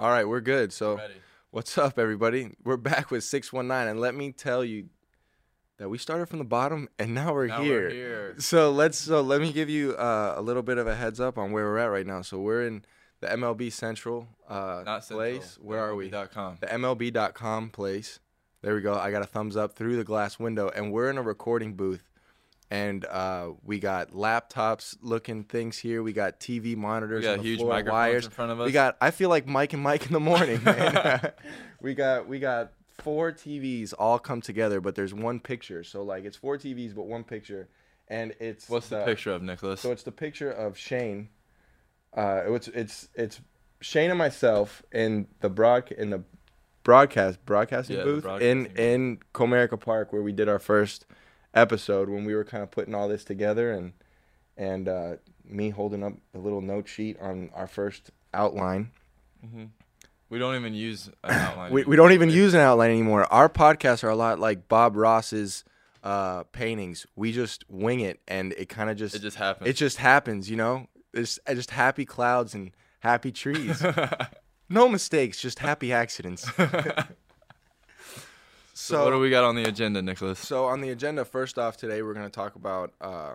All right, we're good. So, Ready. what's up, everybody? We're back with 619, and let me tell you that we started from the bottom and now we're Now here. we're here. So let's so let me give you uh, a little bit of a heads up on where we're at right now. So we're in the MLB Central uh, Not Central, place. Where are we? MLB.com. The MLB.com place. There we go. I got a thumbs up through the glass window, and we're in a recording booth. And uh, we got laptops looking things here. We got TV monitors. We got the huge floor, microphones wires. in front of us. We got. I feel like Mike and Mike in the morning, man. we got. We got four TVs all come together, but there's one picture. So like it's four TVs, but one picture, and it's What's the picture of Nicholas? so it's the picture of Shane. Uh, it's it's it's Shane and myself in the broad in the broadcast broadcasting Yeah, the booth broadcasting in booth. in Comerica Park where we did our first episode when we were kind of putting all this together and and uh, me holding up a little note sheet on our first outline. we don't even use an outline. We, we don't even use an outline anymore. Our podcasts are a lot like Bob Ross's uh, paintings. We just wing it and it kind of just It just happens. it just happens, you know. It's uh, just happy clouds and happy trees. no mistakes, just happy accidents. so, what do we got on the agenda, Nicholas? so on the agenda, first off today, we're gonna talk about uh,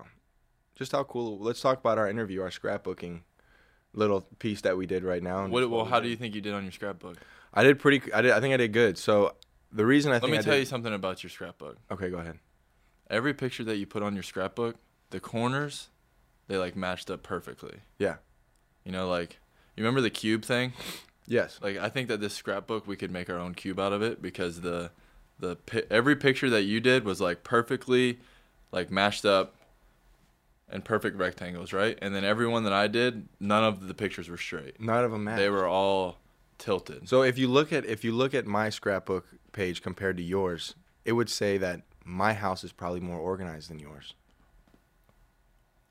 just how cool. Let's talk about our interview, our scrapbooking little piece that we did right now. What, well, how do you think you did on your scrapbook? I did pretty. I did. I think I did good. So the reason I Let me I tell did, you something about your scrapbook. Okay, go ahead. Every picture that you put on your scrapbook, the corners, they like matched up perfectly. Yeah. You know, like you remember the cube thing? Yes. Like I think that this scrapbook we could make our own cube out of it because the the every picture that you did was like perfectly like mashed up and perfect rectangles, right? And then every one that I did, none of the pictures were straight. None of them match. They were all tilted. So if you look at if you look at my scrapbook page compared to yours, it would say that my house is probably more organized than yours.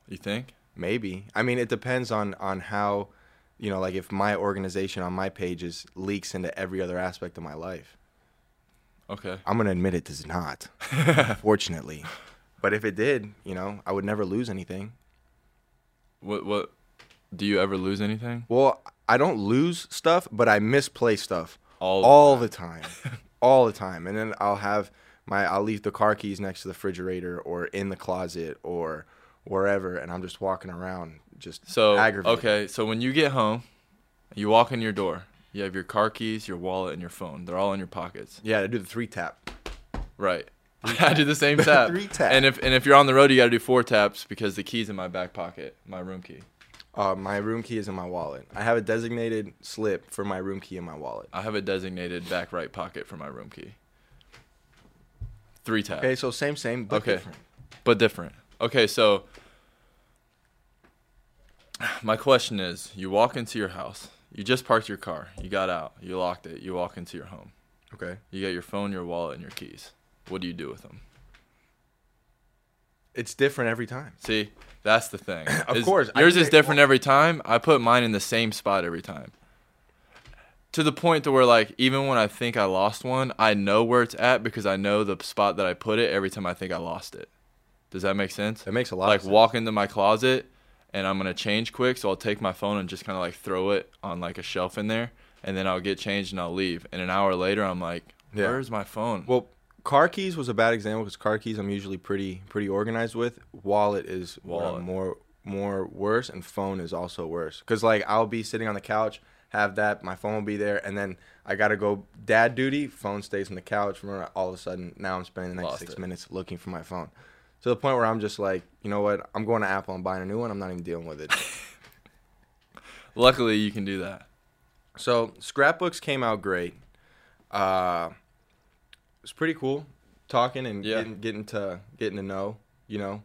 You think? Maybe. I mean, it depends on on how, you know, like if my organization on my pages leaks into every other aspect of my life. Okay. I'm gonna admit it does not, fortunately. But if it did, you know, I would never lose anything. What what do you ever lose anything? Well, I don't lose stuff, but I misplace stuff All all the time, all the time. And then I'll have my I'll leave the car keys next to the refrigerator or in the closet or wherever, and I'm just walking around just So aggravated. okay, so when you get home, you walk in your door. You have your car keys, your wallet, and your phone. They're all in your pockets. Yeah, to do the three tap. Right. I do the same tap. Three tap. And if and if you're on the road, you got to do four taps because the key's in my back pocket, my room key. Uh, my room key is in my wallet. I have a designated slip for my room key in my wallet. I have a designated back right pocket for my room key. Three taps. Okay, so same, same, but Okay. different. but different. Okay, so my question is, you walk into your house. You just parked your car. You got out. You locked it. You walk into your home. Okay. You got your phone, your wallet, and your keys. What do you do with them? It's different every time. See, that's the thing. Of Is- course, yours is it- different every time. I put mine in the same spot every time. To the point to where like even when I think I lost one, I know where it's at because I know the spot that I put it every time I think I lost it. Does that make sense? That makes a lot like of sense. walk into my closet and I'm gonna change quick, so I'll take my phone and just kind of like throw it on like a shelf in there, and then I'll get changed and I'll leave. And an hour later, I'm like, Yeah. "Where's my phone?" Well, car keys was a bad example because car keys I'm usually pretty pretty organized with. Wallet is Wallet. more more worse, and phone is also worse. Cause like I'll be sitting on the couch, have that, my phone will be there, and then I gotta go dad duty. Phone stays on the couch. Remember, all of a sudden now I'm spending the next Lost six it. minutes looking for my phone. To the point where I'm just like, you know what? I'm going to Apple and buying a new one. I'm not even dealing with it. Luckily, you can do that. So scrapbooks came out great. Uh, it's pretty cool talking and Yeah. getting, getting to getting to know you know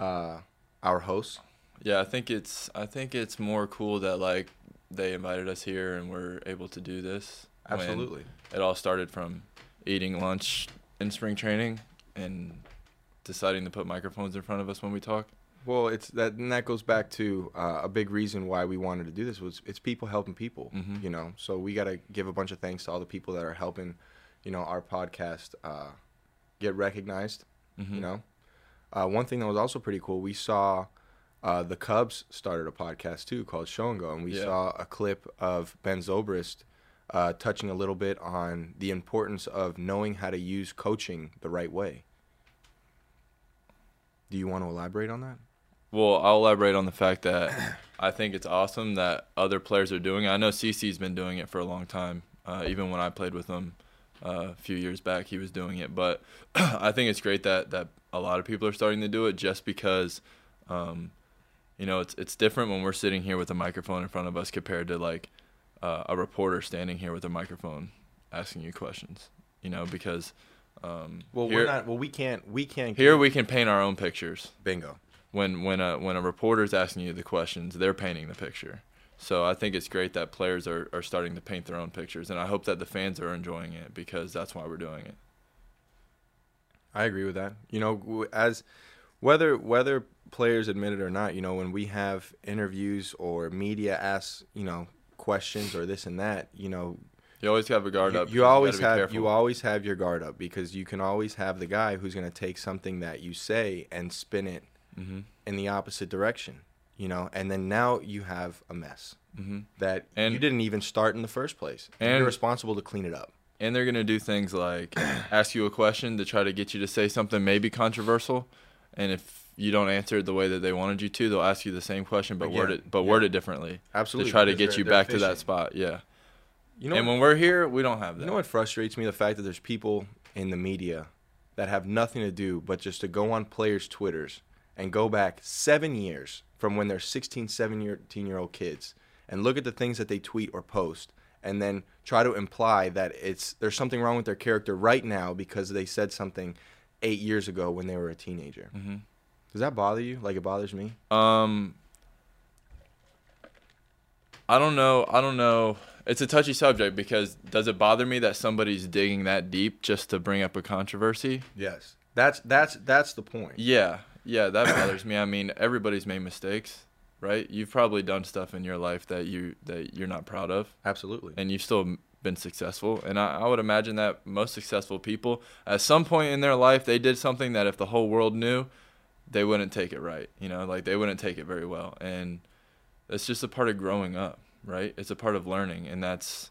uh, our hosts. Yeah, I think it's I think it's more cool that like they invited us here and we're able to do this. Absolutely. It all started from eating lunch in spring training and deciding to put microphones in front of us when we talk. Well, it's that and that goes back to uh, a big reason why we wanted to do this was it's people helping people. Mhm. You know, so we got to give a bunch of thanks to all the people that are helping, you know, our podcast uh, get recognized. Mhm. You know, uh, one thing that was also pretty cool, we saw uh, the Cubs started a podcast too called Show and Go, and we Yeah. saw a clip of Ben Zobrist uh, touching a little bit on the importance of knowing how to use coaching the right way. Do you want to elaborate on that? Well, I'll elaborate on the fact that I think it's awesome that other players are doing it. I know CC's been doing it for a long time. Uh, even when I played with him uh, a few years back, he was doing it. But I think it's great that, that a lot of people are starting to do it just because, um, you know, it's it's different when we're sitting here with a microphone in front of us compared to like uh, a reporter standing here with a microphone asking you questions. You know, because um, Well, here, we're not. Well, we can't. We can't. here we can paint our own pictures bingo. when when a when a reporter's asking you the questions, they're painting the picture. So I think it's great that players are, are starting to paint their own pictures, and I hope that the fans are enjoying it because that's why we're doing it. I agree with that. You know, as whether whether players admit it or not, you know, when we have interviews or media asks, you know, questions or this and that, you know, You always have a guard you, up. you always gotta have careful. you always have your guard up because you can always have the guy who's going to take something that you say and spin it Mhm. in the opposite direction, you know, and then now you have a mess Mhm. that And- you didn't even start in the first place. And you're responsible to clean it up. And they're gonna do things like ask you a question to try to get you to say something maybe controversial, and if you don't answer it the way that they wanted you to, they'll ask you the same question but word it but yeah. word it differently Absolutely. to try to get you back to that spot. Yeah. You know, and when we're here, we don't have that. You know what frustrates me? The fact that there's people in the media that have nothing to do but just to go on players' Twitters and go back seven years from when they're 16, 17 year old kids and look at the things that they tweet or post and then try to imply that it's there's something wrong with their character right now because they said something eight years ago when they were a teenager. hmm Does that bother you? Like it bothers me? Um, I don't know. I don't know. It's a touchy subject because does it bother me that somebody's digging that deep just to bring up a controversy? Yes. That's that's that's the point. Yeah, yeah, that bothers me. I mean, everybody's made mistakes, right? You've probably done stuff in your life that you that you're not proud of, Absolutely. and you've still been successful. And I, I would imagine that most successful people, at some point in their life, they did something that if the whole world knew, they wouldn't take it right. You know, like they wouldn't take it very well. And that's just a part of growing up, right? It's a part of learning, and that's,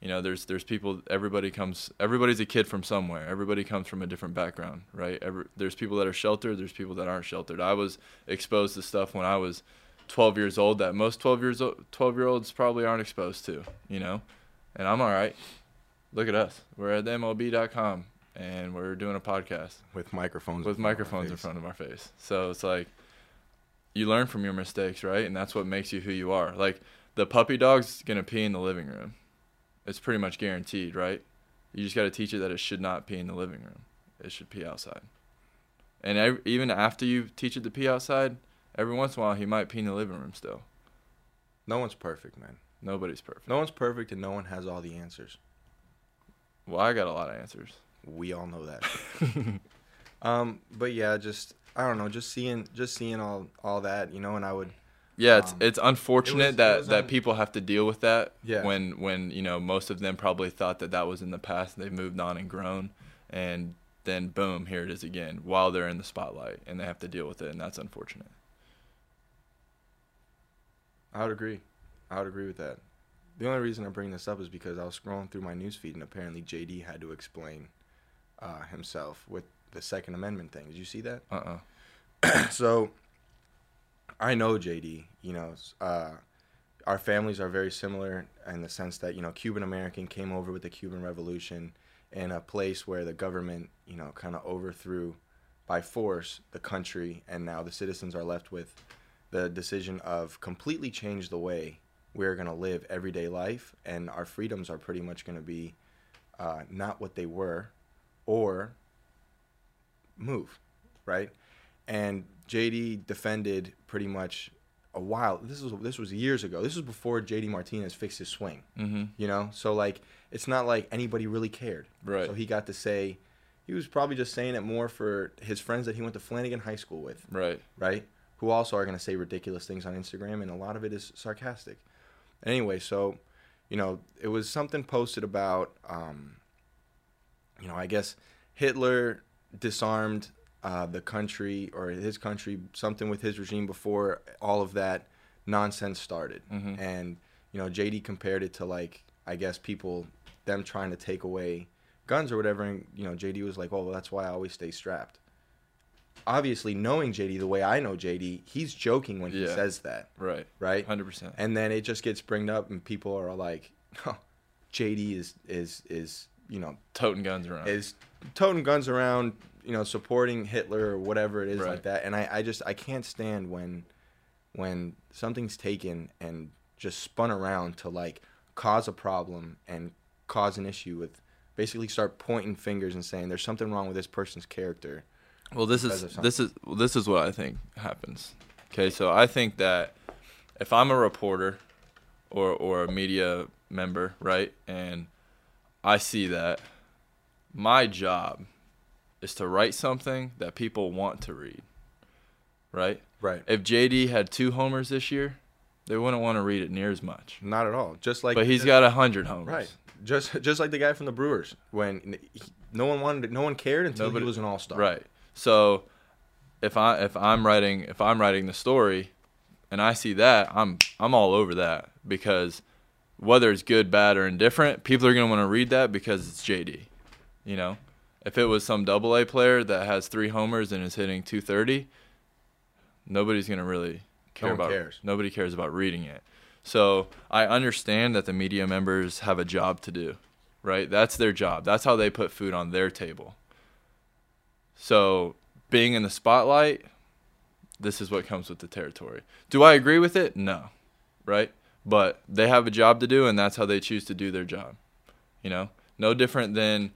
you know, there's there's people. Everybody comes. Everybody's a kid from somewhere. Everybody comes from a different background, right? Every, there's people that are sheltered. There's people that aren't sheltered. I was exposed to stuff when I was 12 years old that most 12 years old, 12 year olds probably aren't exposed to, you know, and I'm all right. Look at us. We're at MLB.com and we're doing a podcast With microphones. with in front of our microphones in front of our face. So it's like you learn from your mistakes, right? And that's what makes you who you are. Like the puppy dog's gonna pee in the living room. It's pretty much guaranteed, right? You just got to teach it that it should not pee in the living room. It should pee outside. And ev- even after you teach it to pee outside, every once in a while he might pee in the living room still. No one's perfect, man. Nobody's perfect. No one's perfect and no one has all the answers. Well, I got a lot of answers. We all know that. um, but yeah, just I don't know, just seeing just seeing all all that, you know, and I would Yeah, it's Um, it's unfortunate it was- that was that un- people have to deal with that. Yeah. When when you know most of them probably thought that that was in the past. They've moved on and grown, and then boom, here it is again while they're in the spotlight, and they have to deal with it, and that's unfortunate. I would agree. I would agree with that. The only reason I bring this up is because I was scrolling through my newsfeed and apparently JD had to explain uh, himself with the Second Amendment thing. Did you see that? Uh uh so I know JD. You know, uh, our families are very similar in the sense that you know Cuban American came over with the Cuban Revolution in a place where the government you know kind of overthrew by force the country, and now the citizens are left with the decision of completely change the way we're going to live everyday life, and our freedoms are pretty much going to be uh, not what they were, or move, right? And JD defended pretty much a while. This was this was years ago. This was before JD Martinez fixed his swing. Mm-hmm. You know, so like it's not like anybody really cared. Right. So he got to say, he was probably just saying it more for his friends that he went to Flanagan High School with, Right. right? Who also are going to say ridiculous things on Instagram, and a lot of it is sarcastic. Anyway, so you know, it was something posted about, um, you know, I guess Hitler disarmed uh, the country or his country, something with his regime before all of that nonsense started. Mhm. And you know, JD compared it to like I guess people them trying to take away guns or whatever, and you know JD was like, "Well, that's why I always stay strapped." Obviously, knowing JD the way I know JD, he's joking when he says that, Right. right? Hundred percent. And then it just gets bringed up, and people are like, "Huh, JD is is is you know Toting guns around. is toting guns around, you know, supporting Hitler or whatever it is Right. like that. And I, I just I can't stand when when something's taken and just spun around to like cause a problem and cause an issue with basically start pointing fingers and saying there's something wrong with this person's character. Well, this is this is well, this is what I think happens. Okay, so I think that if I'm a reporter or or a media member, right, and I see that, my job is to write something that people want to read. Right? Right. If JD had two homers this year, they wouldn't want to read it near as much. Not at all. Just like but he's got a hundred homers. right. Just just like the guy from the Brewers when he, no one wanted no one cared until Nobody- he was an all-star. Right. So if I if I'm writing if I'm writing the story and I see that, I'm I'm all over that because whether it's good, bad, or indifferent, people are gonna want to read that because it's JD. You know, if it was some double A player that has three homers and is hitting 230, nobody's gonna really care one about. cares. Nobody cares about reading it. So I understand that the media members have a job to do, right? That's their job. That's how they put food on their table. So being in the spotlight, this is what comes with the territory. Do I agree with it? No. Right? But they have a job to do and that's how they choose to do their job. You know? No different than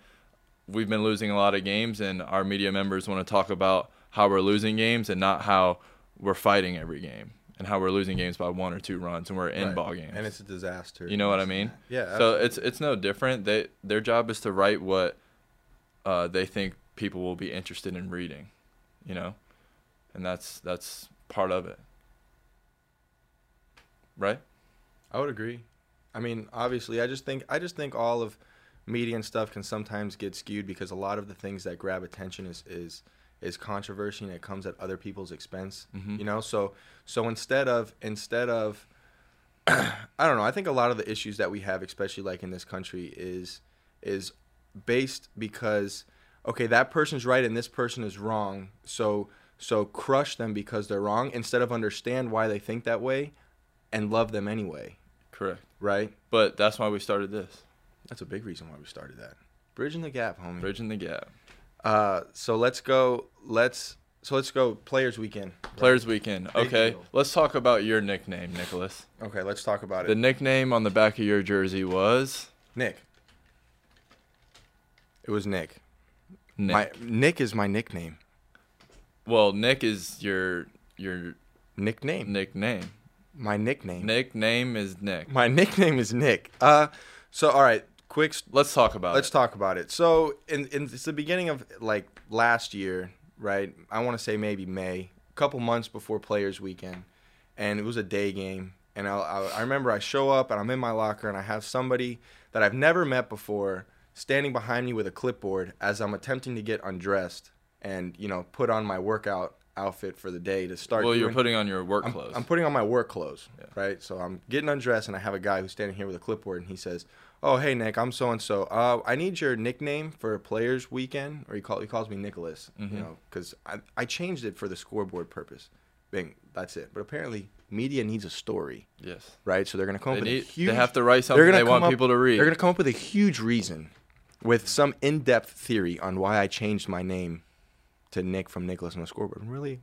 we've been losing a lot of games and our media members want to talk about how we're losing games and not how we're fighting every game and how we're losing games by one or two runs and we're in Right. ball games. And it's a disaster. You know what I mean? Yeah. So it's it's no different. They their job is to write what uh, they think people will be interested in reading, you know, and that's that's part of it, right? I would agree. I mean, obviously, I just think I just think all of media and stuff can sometimes get skewed because a lot of the things that grab attention is is is controversy and it comes at other people's expense. Mhm. You know, so so instead of instead of I don't know, I think a lot of the issues that we have, especially like in this country, is is based because okay, that person's right and this person is wrong. So so crush them because they're wrong instead of understand why they think that way and love them anyway Correct. right? But that's why we started this, That's a big reason why we started that. Bridging the gap, homie. bridging the gap. Uh, so let's go. Let's so let's go. Players Weekend. Players Weekend. Big Okay, deal. let's talk about your nickname, Nicholas. Okay, let's talk about it. The it. nickname on the back of your jersey was Nick. It was Nick. Nick. My Nick is my nickname. well, Nick is your your Nickname. nickname. My nickname. Nickname is Nick. My nickname is Nick. Uh, so all right, quick. Let's talk about Let's it. talk about it. So in in it's the beginning of like last year, right? I want to say maybe May, a couple months before Players Weekend, and it was a day game. And I, I, I remember I show up and I'm in my locker and I have somebody that I've never met before standing behind me with a clipboard as I'm attempting to get undressed and you know put on my workout outfit for the day to start. Well, you're putting on your work I'm, clothes. I'm putting on my work clothes, Yeah. right? So I'm getting undressed, and I have a guy who's standing here with a clipboard, and he says, "Oh, hey Nick, I'm so and so. Uh, I need your nickname for Players Weekend." Or he call he calls me Nicholas, Mhm. you know, because I I changed it for the scoreboard purpose. Bing, that's it. But apparently, media needs a story, yes. right? So they're gonna come They, up with need, a huge. they have to write something they want up- people to read. They're gonna come up with a huge reason, with some in-depth theory on why I changed my name to Nick from Nicholas on the scoreboard. And really,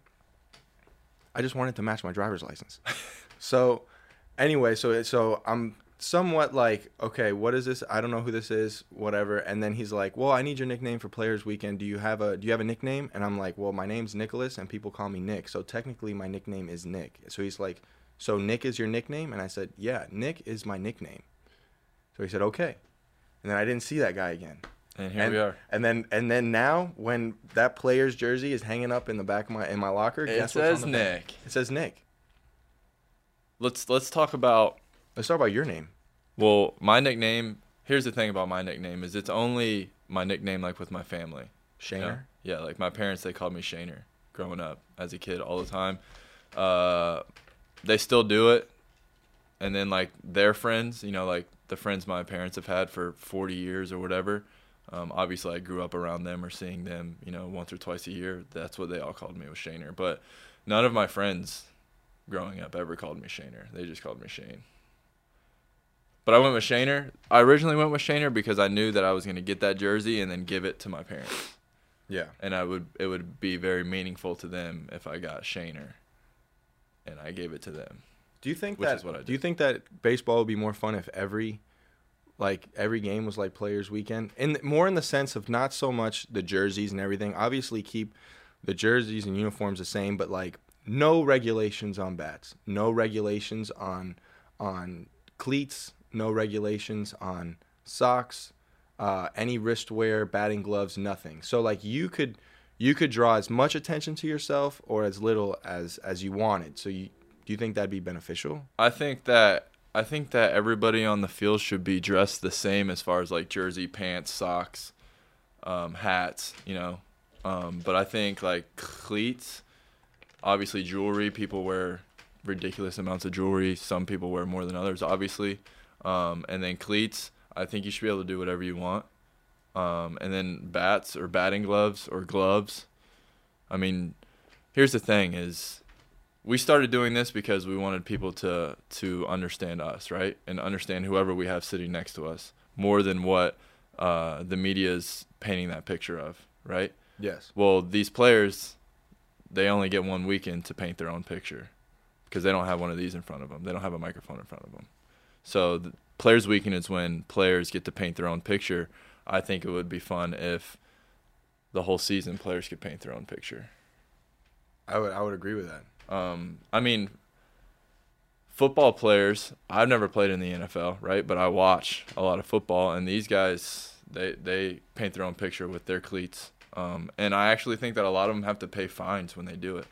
I just wanted to match my driver's license. so, anyway, so so I'm somewhat like, okay, what is this? I don't know who this is, whatever. And then he's like, well, I need your nickname for Players Weekend. Do you have a Do you have a nickname? And I'm like, well, my name's Nicholas, and people call me Nick. So technically, my nickname is Nick. So he's like, so Nick is your nickname? And I said, yeah, Nick is my nickname. So he said, okay. And then I didn't see that guy again. and here and, we are. And then and then now when that player's jersey is hanging up in the back of my in my locker, It says the back? Nick. It says Nick. Let's let's talk about. Let's talk about your name. Well, my nickname. Here's the thing about my nickname is it's only my nickname like with my family. you know? Yeah, like my parents they called me Shaner growing up as a kid all the time. Uh, they still do it, and then like their friends, you know, like the friends my parents have had for 40 years or whatever. Um, obviously, I grew up around them or seeing them, you know, once or twice a year. That's what they all called me was Shaner. But none of my friends growing up ever called me Shaner. They just called me Shane. But I went with Shaner. I originally went with Shaner because I knew that I was going to get that jersey and then give it to my parents. Yeah. And I would it would be very meaningful to them if I got Shaner and I gave it to them. Do you think Which that? is what I do you think that baseball would be more fun if every, like every game was like Players Weekend, and more in the sense of not so much the jerseys and everything. Obviously, keep the jerseys and uniforms the same, but like no regulations on bats, no regulations on on cleats, no regulations on socks, uh, any wrist wear, batting gloves, nothing. So like you could you could draw as much attention to yourself or as little as as you wanted. So you do you think that'd be beneficial? I think that I think that everybody on the field should be dressed the same as far as like jersey, pants, socks, um, hats, you know. Um, but I think like cleats, obviously jewelry. People wear ridiculous amounts of jewelry. Some people wear more than others, obviously. Um, and then cleats, I think you should be able to do whatever you want. Um, and then bats or batting gloves or gloves. I mean, here's the thing: is we started doing this because we wanted people to to understand us, right, and understand whoever we have sitting next to us more than what uh, the media is painting that picture of, right? Yes. Well, these players, they only get one weekend to paint their own picture because they don't have one of these in front of them. They don't have a microphone in front of them. So players' weekend is when players get to paint their own picture. I think it would be fun if the whole season players could paint their own picture. I would I would agree with that. Um, I mean, football players. I've never played in the NFL, right? But I watch a lot of football, and these guys, they they paint their own picture with their cleats. Um, and I actually think that a lot of them have to pay fines when they do it.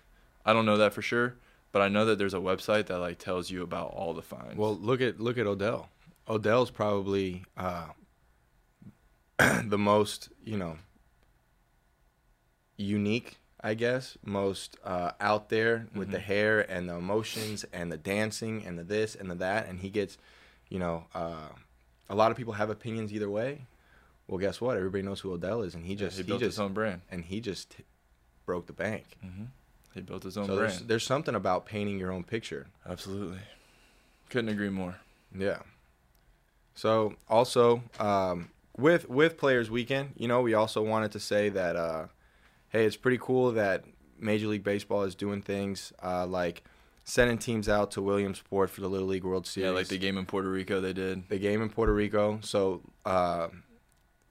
I don't know that for sure, but I know that there's a website that like tells you about all the fines. Well, look at look at Odell. Odell's probably uh, the most you know unique, I guess, most uh, out there with the Mhm. hair and the emotions and the dancing and the this and the that, and he gets, you know, uh, a lot of people have opinions either way. Well, guess what? Everybody knows who Odell is, and he Yeah, just he he, built just his own brand. and he just broke the bank. hmm He built his own So there's there's something about painting your own picture. Absolutely, couldn't agree more. Yeah. So also um, with with Players Weekend, you know, we also wanted to say that uh, hey, it's pretty cool that Major League Baseball is doing things uh, like sending teams out to Williamsport for the Little League World Series. Yeah, like the game in Puerto Rico they did. the game in Puerto Rico. So uh,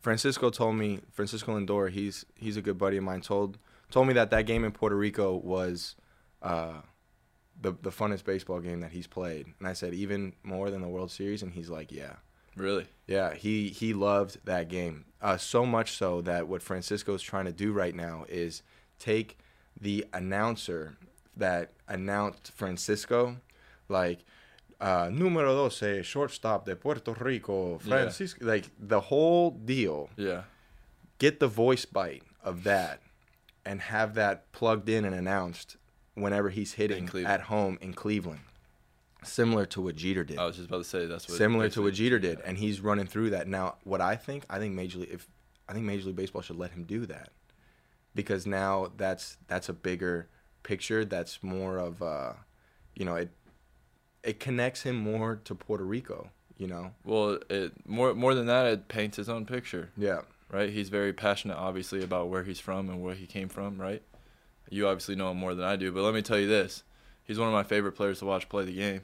Francisco told me Francisco Lindor, he's he's a good buddy of mine. Told told me that that game in Puerto Rico was uh, the the funnest baseball game that he's played. And I said even more than the World Series, and he's like, yeah. Really? Yeah, he he loved that game. Uh, so much so that what Francisco's trying to do right now is take the announcer that announced Francisco, like uh, numero doce, shortstop de Puerto Rico, Yeah. Francisco, like the whole deal. Yeah. Get the voice bite of that, and have that plugged in and announced whenever he's hitting at home in Cleveland, similar to what Jeter did I was just about to say that's what similar to what Jeter did, and he's running through that now. What I think, I think Major League, if I think Major League Baseball should let him do that, because now that's that's a bigger picture. That's more of, uh, you know, it it connects him more to Puerto Rico. You know, Well, it more more than that, it paints his own picture, yeah, right? He's very passionate, obviously, about where he's from and where he came from, right? You obviously know him more than I do, but let me tell you this: he's one of my favorite players to watch play the game.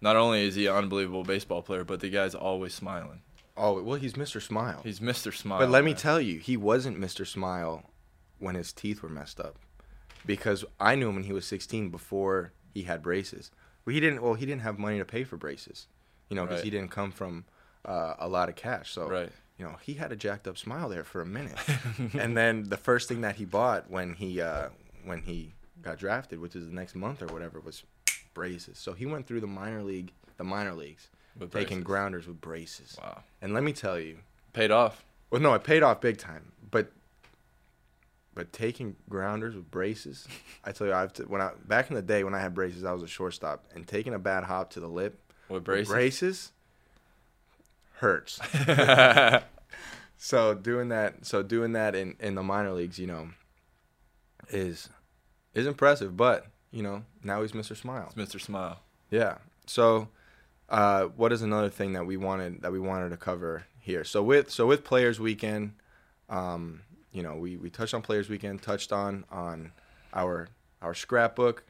Not only is he an unbelievable baseball player, but the guy's always smiling. Oh well, he's Mr. Smile. He's Mr. Smile. but let me tell you, he wasn't Mr. Smile when his teeth were messed up, because I knew him when he was 16 before he had braces. Well, he didn't. Well, he didn't have money to pay for braces, you know, because Right. he didn't come from uh, a lot of cash. So right. You know, he had a jacked up smile there for a minute. and then the first thing that he bought when he uh, when he got drafted, which is the next month or whatever, was braces. So he went through the minor league, the minor leagues, With taking braces. grounders with braces. Wow. And let me tell you, Paid off. well, no, it paid off big time. But but taking grounders with braces, I tell you, I've t- when I back in the day when I had braces, I was a shortstop, and taking a bad hop to the lip With with braces. braces hurts. so doing that, so doing that in in the minor leagues, you know, is is impressive. But you know, now he's Mr. Smile. It's Mr. Smile. Yeah. So, uh, what is another thing that we wanted that we wanted to cover here? So with so with Players Weekend, um, you know, we we touched on Players Weekend, touched on on our our scrapbook,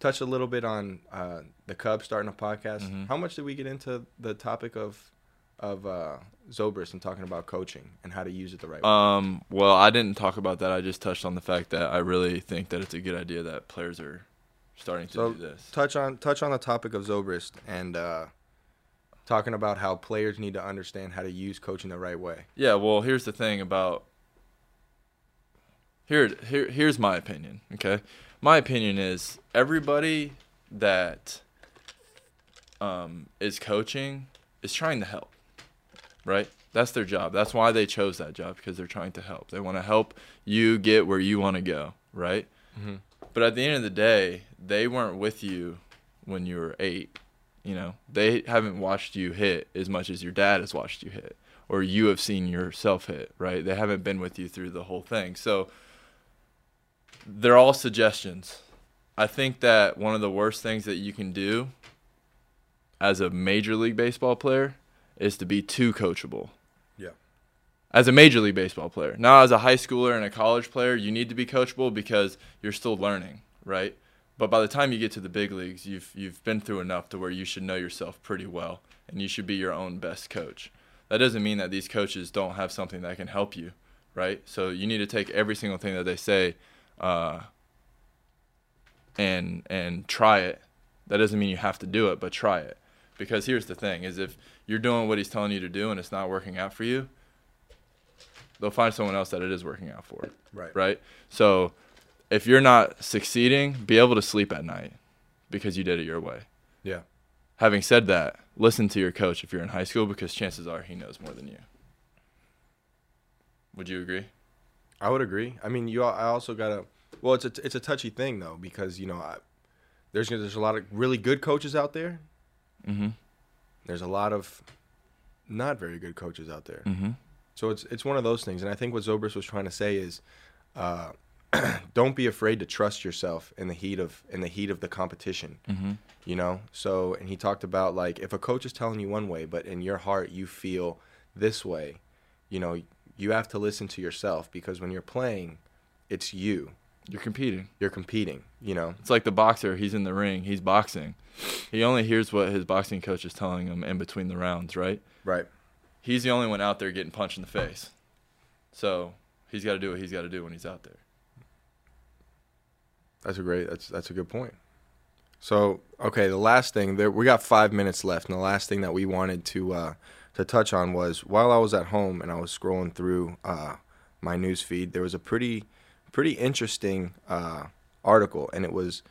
touched a little bit on uh, the Cubs starting a podcast. Mhm. How much did we get into the topic of of uh, Zobrist and talking about coaching and how to use it the right way? Um, well, I didn't talk about that. I just touched on the fact that I really think that it's a good idea that players are starting to So, do this. touch on touch on the topic of Zobrist and uh, talking about how players need to understand how to use coaching the right way. Yeah, well, here's the thing about here here here's my opinion, okay? My opinion is everybody that um, is coaching is trying to help. Right? That's their job. That's why they chose that job because they're trying to help. They want to help you get where you want to go, right? Mhm. But at the end of the day, they weren't with you when you were 8. You know, they haven't watched you hit as much as your dad has watched you hit or you have seen yourself hit, right? They haven't been with you through the whole thing. So they're all suggestions. I think that one of the worst things that you can do as a major league baseball player is to be too coachable. Yeah. As a major league baseball player. Now as a high schooler and a college player, you need to be coachable because you're still learning, right? But by the time you get to the big leagues, you've you've been through enough to where you should know yourself pretty well and you should be your own best coach. That doesn't mean that these coaches don't have something that can help you, right? So you need to take every single thing that they say uh, and and try it. That doesn't mean you have to do it, but try it. Because here's the thing: is if you're doing what he's telling you to do and it's not working out for you, they'll find someone else that it is working out for. Right. Right. So if you're not succeeding, be able to sleep at night because you did it your way. Yeah. Having said that, listen to your coach if you're in high school because chances are he knows more than you. Would you agree? I would agree. I mean, you. I also gotta. Well, it's a it's a touchy thing though because you know I, there's there's a lot of really good coaches out there. Mm-hmm. There's a lot of not very good coaches out there. Mm-hmm. So it's it's one of those things, and I think what Zobrist was trying to say is, uh, don't be afraid to trust yourself in the heat of in the heat of the competition. Mm-hmm. You know. So and he talked about like if a coach is telling you one way, but in your heart you feel this way, you know, you have to listen to yourself because when you're playing, it's you. You're competing. You're competing. You know. It's like the boxer. He's in the ring. He's boxing. He only hears what his boxing coach is telling him in between the rounds, right? Right. He's the only one out there getting punched in the face. So he's got to do what he's got to do when he's out there. That's a great. That's that's a good point. So okay, the last thing there, we got five minutes left, and the last thing that we wanted to uh, to touch on was while I was at home and I was scrolling through uh, my news feed, there was a pretty pretty interesting uh, article, and it was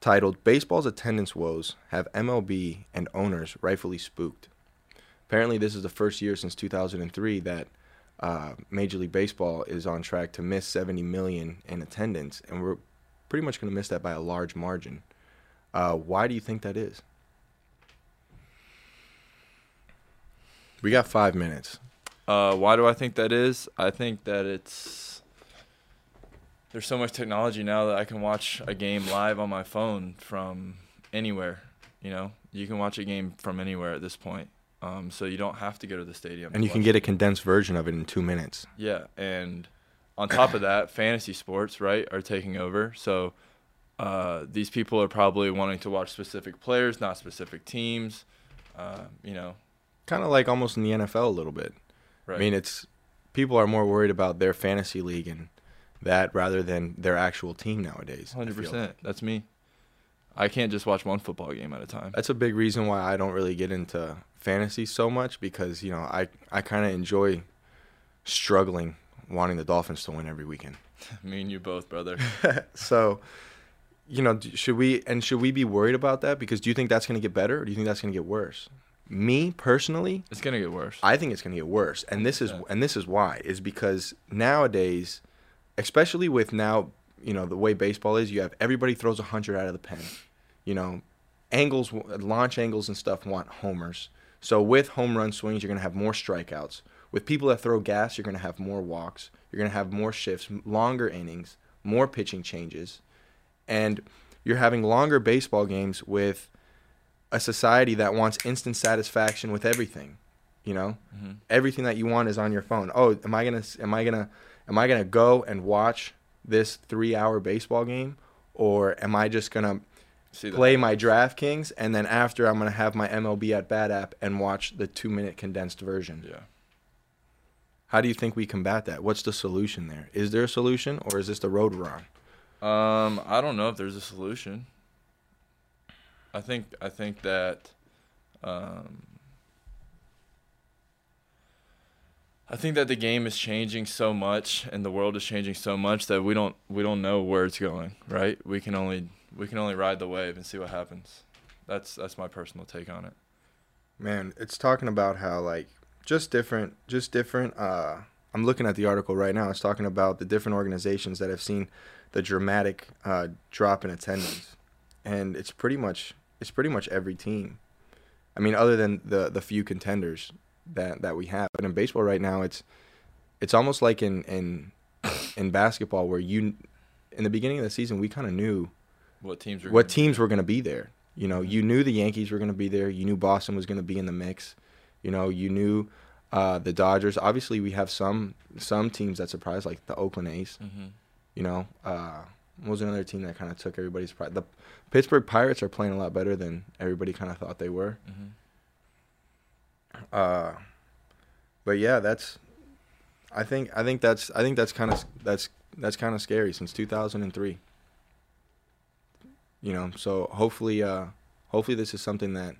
titled "Baseball's Attendance Woes Have MLB and Owners Rightfully Spooked." Apparently, this is the first year since 2003 that uh, Major League Baseball is on track to miss 70 million in attendance, and we're pretty much going to miss that by a large margin. Uh, why do you think that is? We got five minutes. Uh, why do I think that is? I think that it's there's so much technology now that I can watch a game live on my phone from anywhere. You know, you can watch a game from anywhere at this point. Um, so you don't have to go to the stadium. And you can get a condensed version of it in two minutes. Yeah, and on top of that, fantasy sports, right, are taking over. So uh, these people are probably wanting to watch specific players, not specific teams. Uh, you know, Kind of like almost in the NFL a little bit. right? I mean, it's people are more worried about their fantasy league and that rather than their actual team nowadays. Hundred feel. percent. That's me. I can't just watch one football game at a time. That's a big reason why I don't really get into fantasy so much because you know I I kind of enjoy struggling wanting the Dolphins to win every weekend. me and you both, brother. so, you know, should we and should we be worried about that? Because do you think that's going to get better, or do you think that's going to get worse? Me personally, It's gonna get worse. I think it's going to get worse, and this is 100%. and this is why is because nowadays, especially with now, you know, the way baseball is, you have everybody throws a hundred out of the pen. You know, angles, launch angles, and stuff want homers. So with home run swings, you're going to have more strikeouts. With people that throw gas, you're going to have more walks. You're going to have more shifts, longer innings, more pitching changes. And you're having longer baseball games with a society that wants instant satisfaction with everything. You know, Mm-hmm. everything that you want is on your phone. Oh, am I gonna am I gonna am I gonna go and watch this three hour baseball game, or am I just gonna See the play my DraftKings and then after I'm gonna have my MLB at Bat app and watch the two minute condensed version? Yeah. How do you think we combat that? What's the solution there? Is there a solution, or is this the road we're on? Um, I don't know if there's a solution. I think I think that um, I think that the game is changing so much and the world is changing so much that we don't we don't know where it's going, right? We can only we can only ride the wave and see what happens. That's that's my personal take on it. Man, it's talking about how like just different, just different. Uh, I'm looking at the article right now. It's talking about the different organizations that have seen the dramatic uh, drop in attendance, and it's pretty much it's pretty much every team. I mean, other than the the few contenders that that we have, but in baseball right now, it's it's almost like in in in basketball where you in the beginning of the season we kind of knew What teams are what teams were going to be there. You know, you knew the Yankees were going to be there. You knew Boston was going to be in the mix. You know, you knew uh, the Dodgers. Obviously, we have some some teams that surprised, like the Oakland A's. Mhm. You know, uh, was another team that kind of took everybody's pride? The Pittsburgh Pirates are playing a lot better than everybody kind of thought they were. Mhm. Uh, but yeah, that's. I think I think that's I think that's kind of that's that's kind of scary since 2003. You know, so hopefully, uh, hopefully this is something that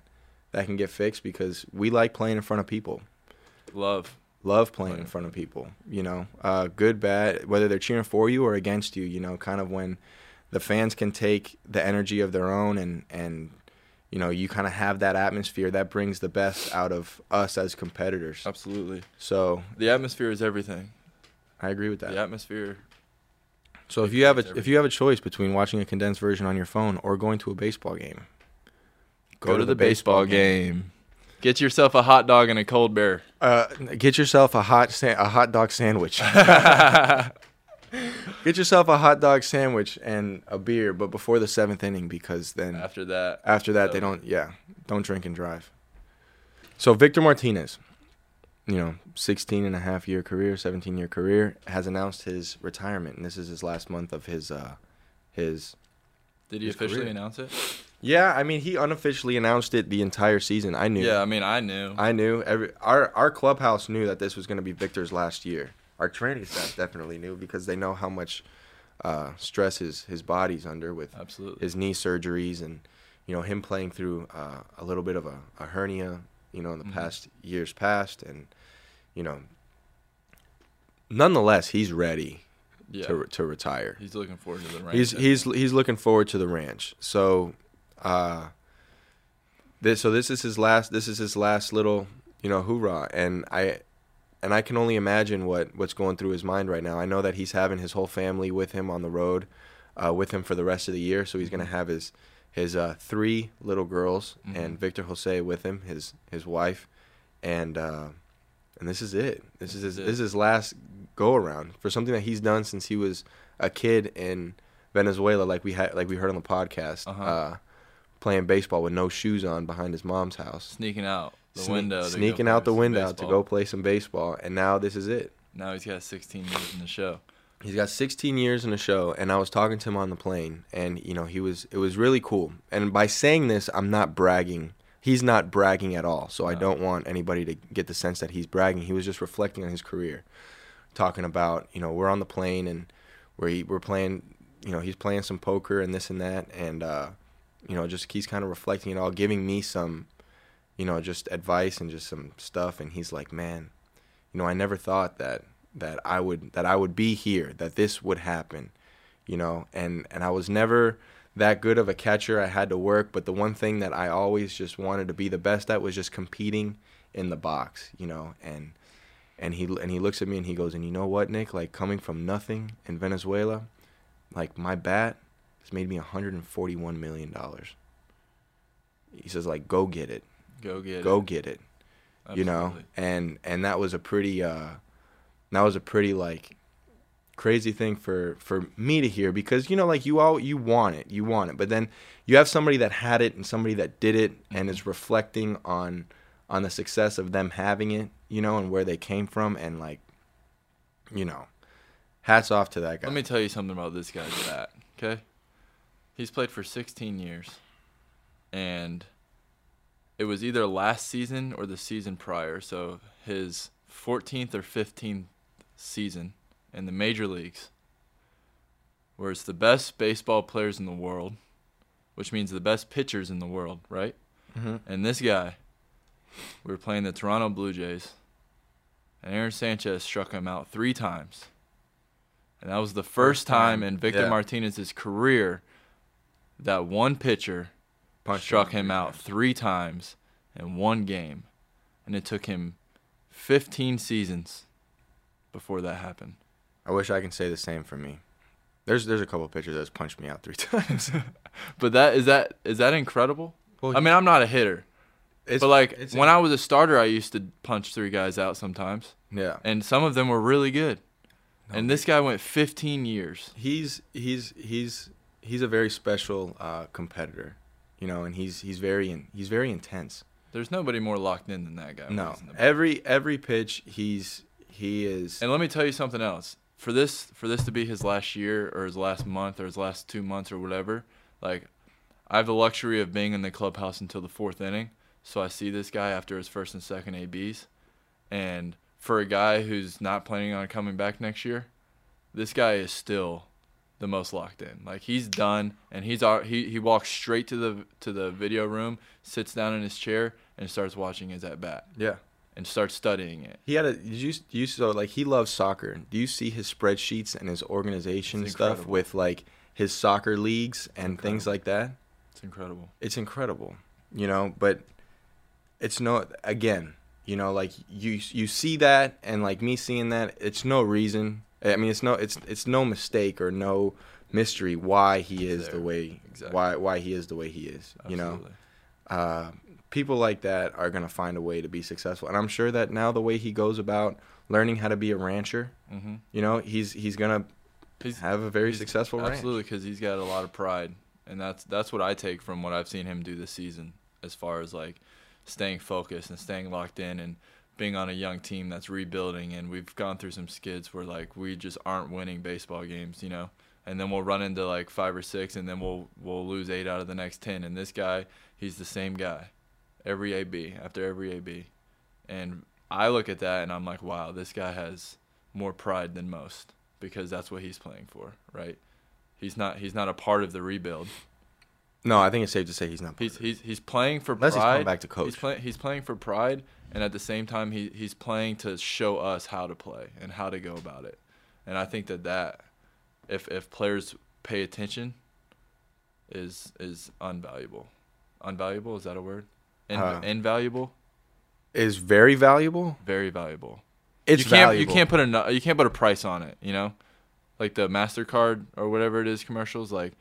that can get fixed because we like playing in front of people. Love. Love playing in front of people. You know, uh, good, bad, whether they're cheering for you or against you. You know, kind of when the fans can take the energy of their own and and you know you kind of have that atmosphere that brings the best out of us as competitors. Absolutely. So The atmosphere is everything. I agree with that. The atmosphere. So if you have a dictates if you have a choice between watching a condensed version on your phone or going to a baseball game, Go, to, the, baseball, game. Get yourself a hot dog and a cold beer. Uh, get yourself a hot sa- a hot dog sandwich. get yourself a hot dog sandwich and a beer, but before the seventh inning because then After that, after that they don't yeah don't drink and drive. So Victor Martinez, you know, 16 and a half year career, 17 year career, has announced his retirement, and this is his last month of his uh his did he his officially career. announce it? Yeah, I mean, he unofficially announced it the entire season. I knew. Yeah, I mean, I knew. I knew. Every our our clubhouse knew that this was going to be Victor's last year. Our training staff definitely knew because they know how much uh, stress his his body's under with Absolutely. his knee surgeries and you know him playing through uh, a little bit of a, a hernia. You know, in the Mhm. past years past, and you know, nonetheless, he's ready yeah. to to retire. He's looking forward to the ranch. He's he's he's looking forward to the ranch. So, uh, this so this is his last this is his last little you know hoorah, and I and I can only imagine what what's going through his mind right now. I know that he's having his whole family with him on the road, uh, with him for the rest of the year. So he's gonna have his his uh, three little girls Mhm. and Victor Jose with him, his his wife, and uh, and this is it. This is his, This is this is his last go around for something that he's done since he was a kid in Venezuela, like we had like we heard on the podcast, Uh-huh. uh, playing baseball with no shoes on behind his mom's house, sneaking out the Sne- window. sneaking out the window to go play some baseball, and now this is it. Now he's got 16 years in the show. He's got 16 years in the show, and I was talking to him on the plane, and you know he was it was really cool. And by saying this, I'm not bragging. He's not bragging at all, so I don't want anybody to get the sense that he's bragging. He was just reflecting on his career, talking about you know we're on the plane and we're we're playing, you know he's playing some poker and this and that, and uh, you know just he's kind of reflecting it all, giving me some, you know just advice and just some stuff, and he's like, man, you know I never thought that that I would that I would be here, that this would happen, you know, and and I was never that good of a catcher. I had to work, but the one thing that I always just wanted to be the best at was just competing in the box, you know, and and he and he looks at me and he goes, "And you know what, Nick? Like coming from nothing in Venezuela, like my bat has made me 141 million dollars." He says like, "Go get it. Go get it. Go it. get it." you know, and and that was a pretty uh, that was a pretty like crazy thing for for me to hear because you know like you all you want it you want it but then you have somebody that had it and somebody that did it and is reflecting on on the success of them having it you know and where they came from and like you know hats off to that guy Let me tell you something about this guy's bat. Okay, he's played for 16 years, and it was either last season or the season prior. So his 14th or 15th season in the major leagues, where it's the best baseball players in the world, which means the best pitchers in the world, right? Mhm. And this guy, we were playing the Toronto Blue Jays, and Aaron Sanchez struck him out three times. And that was the first, time, in Victor yeah. Martinez's career that one pitcher Punched struck him him out times. three times in one game. And it took him 15 seasons before that happened. i wish i can say the same for me there's there's a couple pitchers that's punched me out three times But that is that is that incredible? well, I mean, I'm not a hitter, it's, but like it's- when I was a starter, I used to punch three guys out sometimes, yeah and some of them were really good. No, and this guy went 15 years. he's he's he's he's a very special uh, competitor, you know, and he's he's very in, he's very intense. There's nobody more locked in than that guy. No, he's in the every every pitch he's he is. And let me tell you something else. For this for this to be his last year or his last month or his last two months or whatever, like I have the luxury of being in the clubhouse until the fourth inning. So I see this guy after his first and second ABs. And for a guy who's not planning on coming back next year, this guy is still the most locked in. Like he's done and he's al- he he walks straight to the to the video room, sits down in his chair and starts watching his at bat yeah, and starts studying it. he had a. Did you you so like he loves soccer? Do you see his spreadsheets and his organization It's stuff incredible. with like his soccer leagues and things like that? It's incredible. it's incredible, you know. But it's no again, you know, like you you see that and like me seeing that, it's no reason. I mean, it's no it's it's no mistake or no mystery why he is There. the way Exactly. why why he is the way he is. You know, uh, people like that are gonna find a way to be successful, and I'm sure that now the way he goes about learning how to be a rancher, Mm-hmm. you know, he's he's gonna He's have a very successful ranch. absolutely because he's got a lot of pride, and that's that's what I take from what I've seen him do this season, as far as like staying focused and staying locked in and being on a young team that's rebuilding. And we've gone through some skids where like we just aren't winning baseball games, you know. And then we'll run into like five or six, and then we'll we'll lose eight out of the next ten. And this guy, he's the same guy, every AB after every AB, and I look at that and I'm like, wow, this guy has more pride than most because that's what he's playing for, right? He's not he's not a part of the rebuild. No, I think it's safe to say he's not. He's he's he's playing for Unless he's pride. coming back to coach. He's playing he's playing for pride and at the same time he he's playing to show us how to play and how to go about it. And I think that that if if players pay attention is is unvaluable. Unvaluable is that a word? In, Uh, invaluable, is very valuable. very valuable. It's you can't valuable. you can't put a you can't put a price on it. You know, like the Mastercard or whatever it is commercials. Like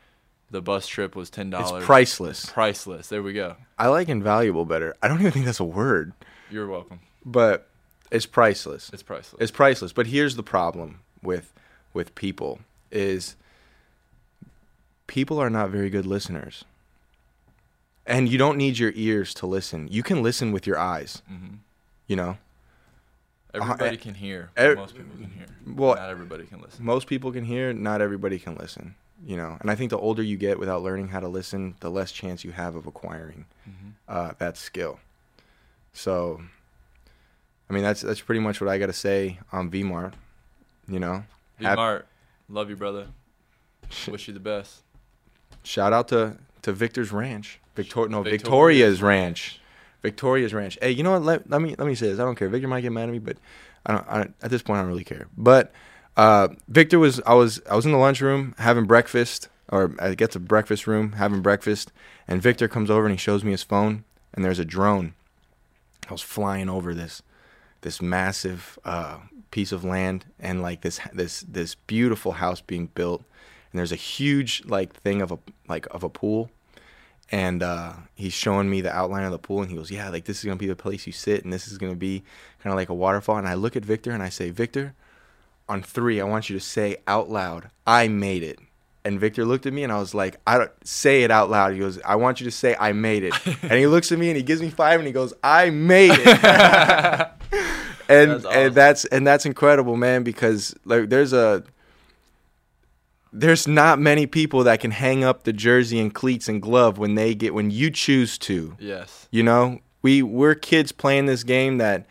the bus trip was ten dollars. It's priceless. Priceless. There we go. I like invaluable better. I don't even think that's a word, You're welcome. but it's priceless. It's priceless. It's priceless. But here's the problem with with people is people are not very good listeners. And you don't need your ears to listen. You can listen with your eyes, hmm you know. Everybody eh, can hear. er- most people can hear. Well, Not everybody can listen. most people can hear, not everybody can listen, you know. And I think the older you get without learning how to listen, the less chance you have of acquiring hmm uh, that skill. So, I mean, that's that's pretty much what I got to say on VMart. You know, V Hap- Mart, love you, brother. Wish you the best. shout out to to Victor's Ranch, Victor no Victoria's Victoria's Ranch, Victoria's Ranch. Hey, you know what? Let, let me let me say this. I don't care. Victor might get mad at me, but I don't. I, at this point, I don't really care. But uh, Victor was I was I was in the lunchroom having breakfast, or I get to breakfast room having breakfast, and Victor comes over and he shows me his phone, and there's a drone. I was flying over this this massive uh, piece of land and like this this this beautiful house being built, and there's a huge like thing of a like of a pool, and uh, he's showing me the outline of the pool, and he goes, "Yeah, like this is gonna be the place you sit, and this is gonna be kind of like a waterfall." And I look at Victor and I say, "Victor, on three, I want you to say out loud, I made it." And Victor looked at me and I was like, I don't say it out loud. He goes, I want you to say I made it. and he looks at me and he gives me five and he goes, I made it. and That's awesome. and that's and that's incredible, man, because like there's a there's not many people that can hang up the jersey and cleats and glove when they get when you choose to. Yes. You know, we we're kids playing this game that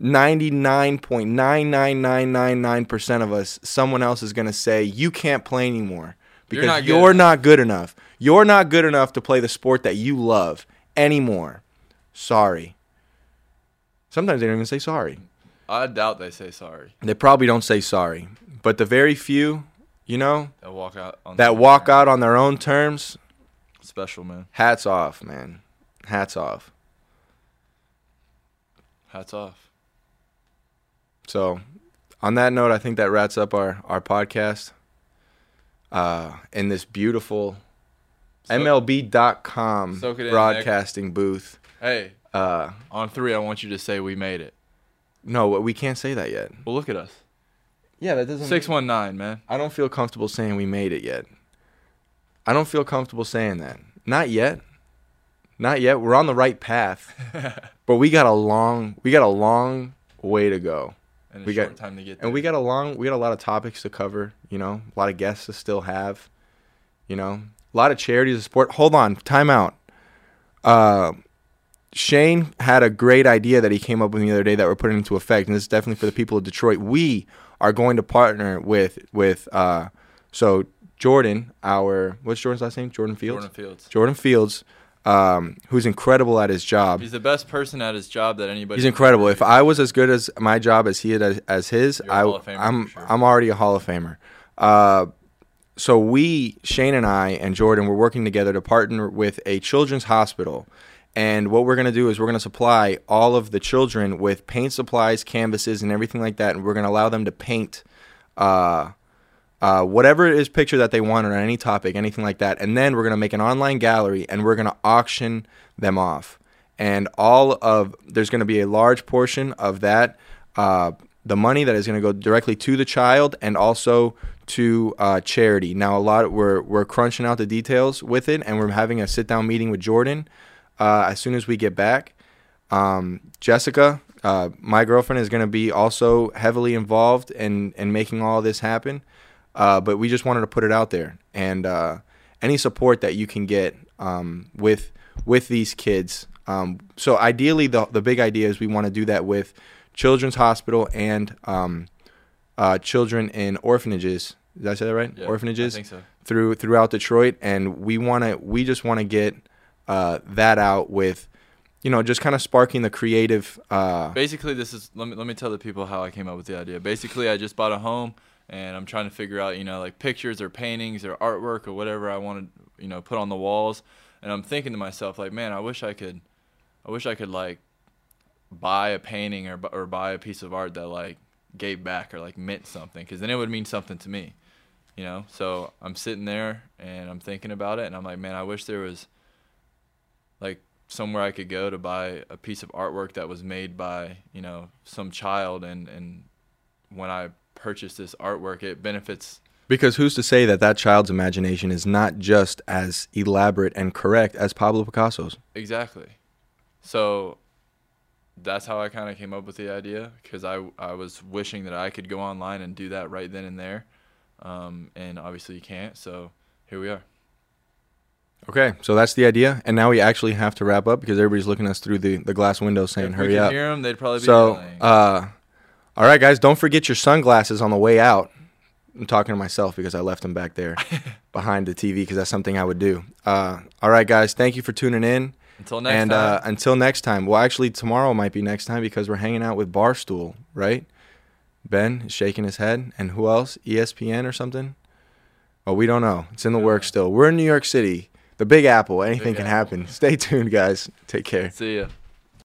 99.99999% of us someone else is going to say you can't play anymore You're because not you're enough." not good enough. You're not good enough to play the sport that you love anymore. Sorry. Sometimes they don't even say sorry. I doubt they say sorry. They probably don't say sorry. But the very few, you know, They'll walk out on that walk terms. out on their own terms, Special man. hats off, man. Hats off. Hats off. So, on that note, I think that wraps up our our podcast. Uh, in this beautiful Soak- MLB.com it in, broadcasting booth. Hey, Uh, on three, I want you to say we made it. no, we can't say that yet. Well, look at us. Yeah, that doesn't. Six one nine, man. I don't feel comfortable saying we made it yet. I don't feel comfortable saying that. Not yet. Not yet. We're on the right path, but we got a long we got a long way to go. And We got- time to get there. And we got a long we got a lot of topics to cover, you know, a lot of guests to still have, you know. A lot of charities to support. Hold on, time out. Uh Shane had a great idea that he came up with the other day that we're putting into effect, and this is definitely for the people of Detroit. We are going to partner with with uh so Jordan, our what's Jordan's last name? Jordan Fields. Jordan Fields. Jordan Fields, um, who's incredible at his job. He's the best person at his job that anybody. He's incredible. If. I was as good as my job as he is as, as his, You're I, Hall of Famer I'm sure. I'm already a Hall of Famer. Uh, so we, Shane and I and Jordan, we're working together to partner with a children's hospital. And what we're gonna do is we're gonna supply all of the children with paint supplies, canvases, and everything like that, and we're gonna allow them to paint. Uh, uh, whatever it is picture that they want on any topic, anything like that. And then we're going to make an online gallery and we're going to auction them off. And all of, there's going to be a large portion of that, uh, the money that is going to go directly to the child and also to uh, charity. Now, a lot, we're, we're crunching out the details with it and we're having a sit down meeting with Jordan uh, as soon as we get back. Um, Jessica, uh, my girlfriend, is going to be also heavily involved in, in making all this happen. Uh, but we just wanted to put it out there, and uh, any support that you can get um, with with these kids. Um, so ideally, the the big idea is we want to do that with Children's Hospital and um, uh, children in orphanages. Did I say that right? Yeah, orphanages I think so. through throughout Detroit, and we want to we just want to get uh, that out with, you know, just kind of sparking the creative. Uh, Basically, this is let me let me tell the people how I came up with the idea. Basically, I just bought a home and I'm trying to figure out, you know, like pictures or paintings or artwork or whatever I want to, you know, put on the walls. And I'm thinking to myself, like, man, I wish I could, I wish I could like buy a painting or or buy a piece of art that like gave back or like meant something, because then it would mean something to me, you know. So I'm sitting there and I'm thinking about it, and I'm like, man, I wish there was like somewhere I could go to buy a piece of artwork that was made by you know some child and and when I purchase this artwork it benefits Because who's to say that that child's imagination is not just as elaborate and correct as Pablo Picasso's? exactly so that's how I kind of came up with the idea because I I was wishing that I could go online and do that right then and there um, and obviously you can't so here we are Okay, so that's the idea, and now we actually have to wrap up because everybody's looking at us through the, the glass window saying, if "Hurry up!" hear 'em, they'd probably be So, uh, all right, guys, don't forget your sunglasses on the way out. I'm talking to myself because I left them back there behind the TV because that's something I would do. Uh, all right, guys, thank you for tuning in. until next and time Uh, until next time. Well, actually, tomorrow might be next time because we're hanging out with Barstool, right? Ben is shaking his head, and who else? ESPN or something? Oh, we don't know. It's in the Yeah. works still. We're in New York City, the Big Apple. Anything Big can Apple. happen. Stay tuned, guys. Take care. see ya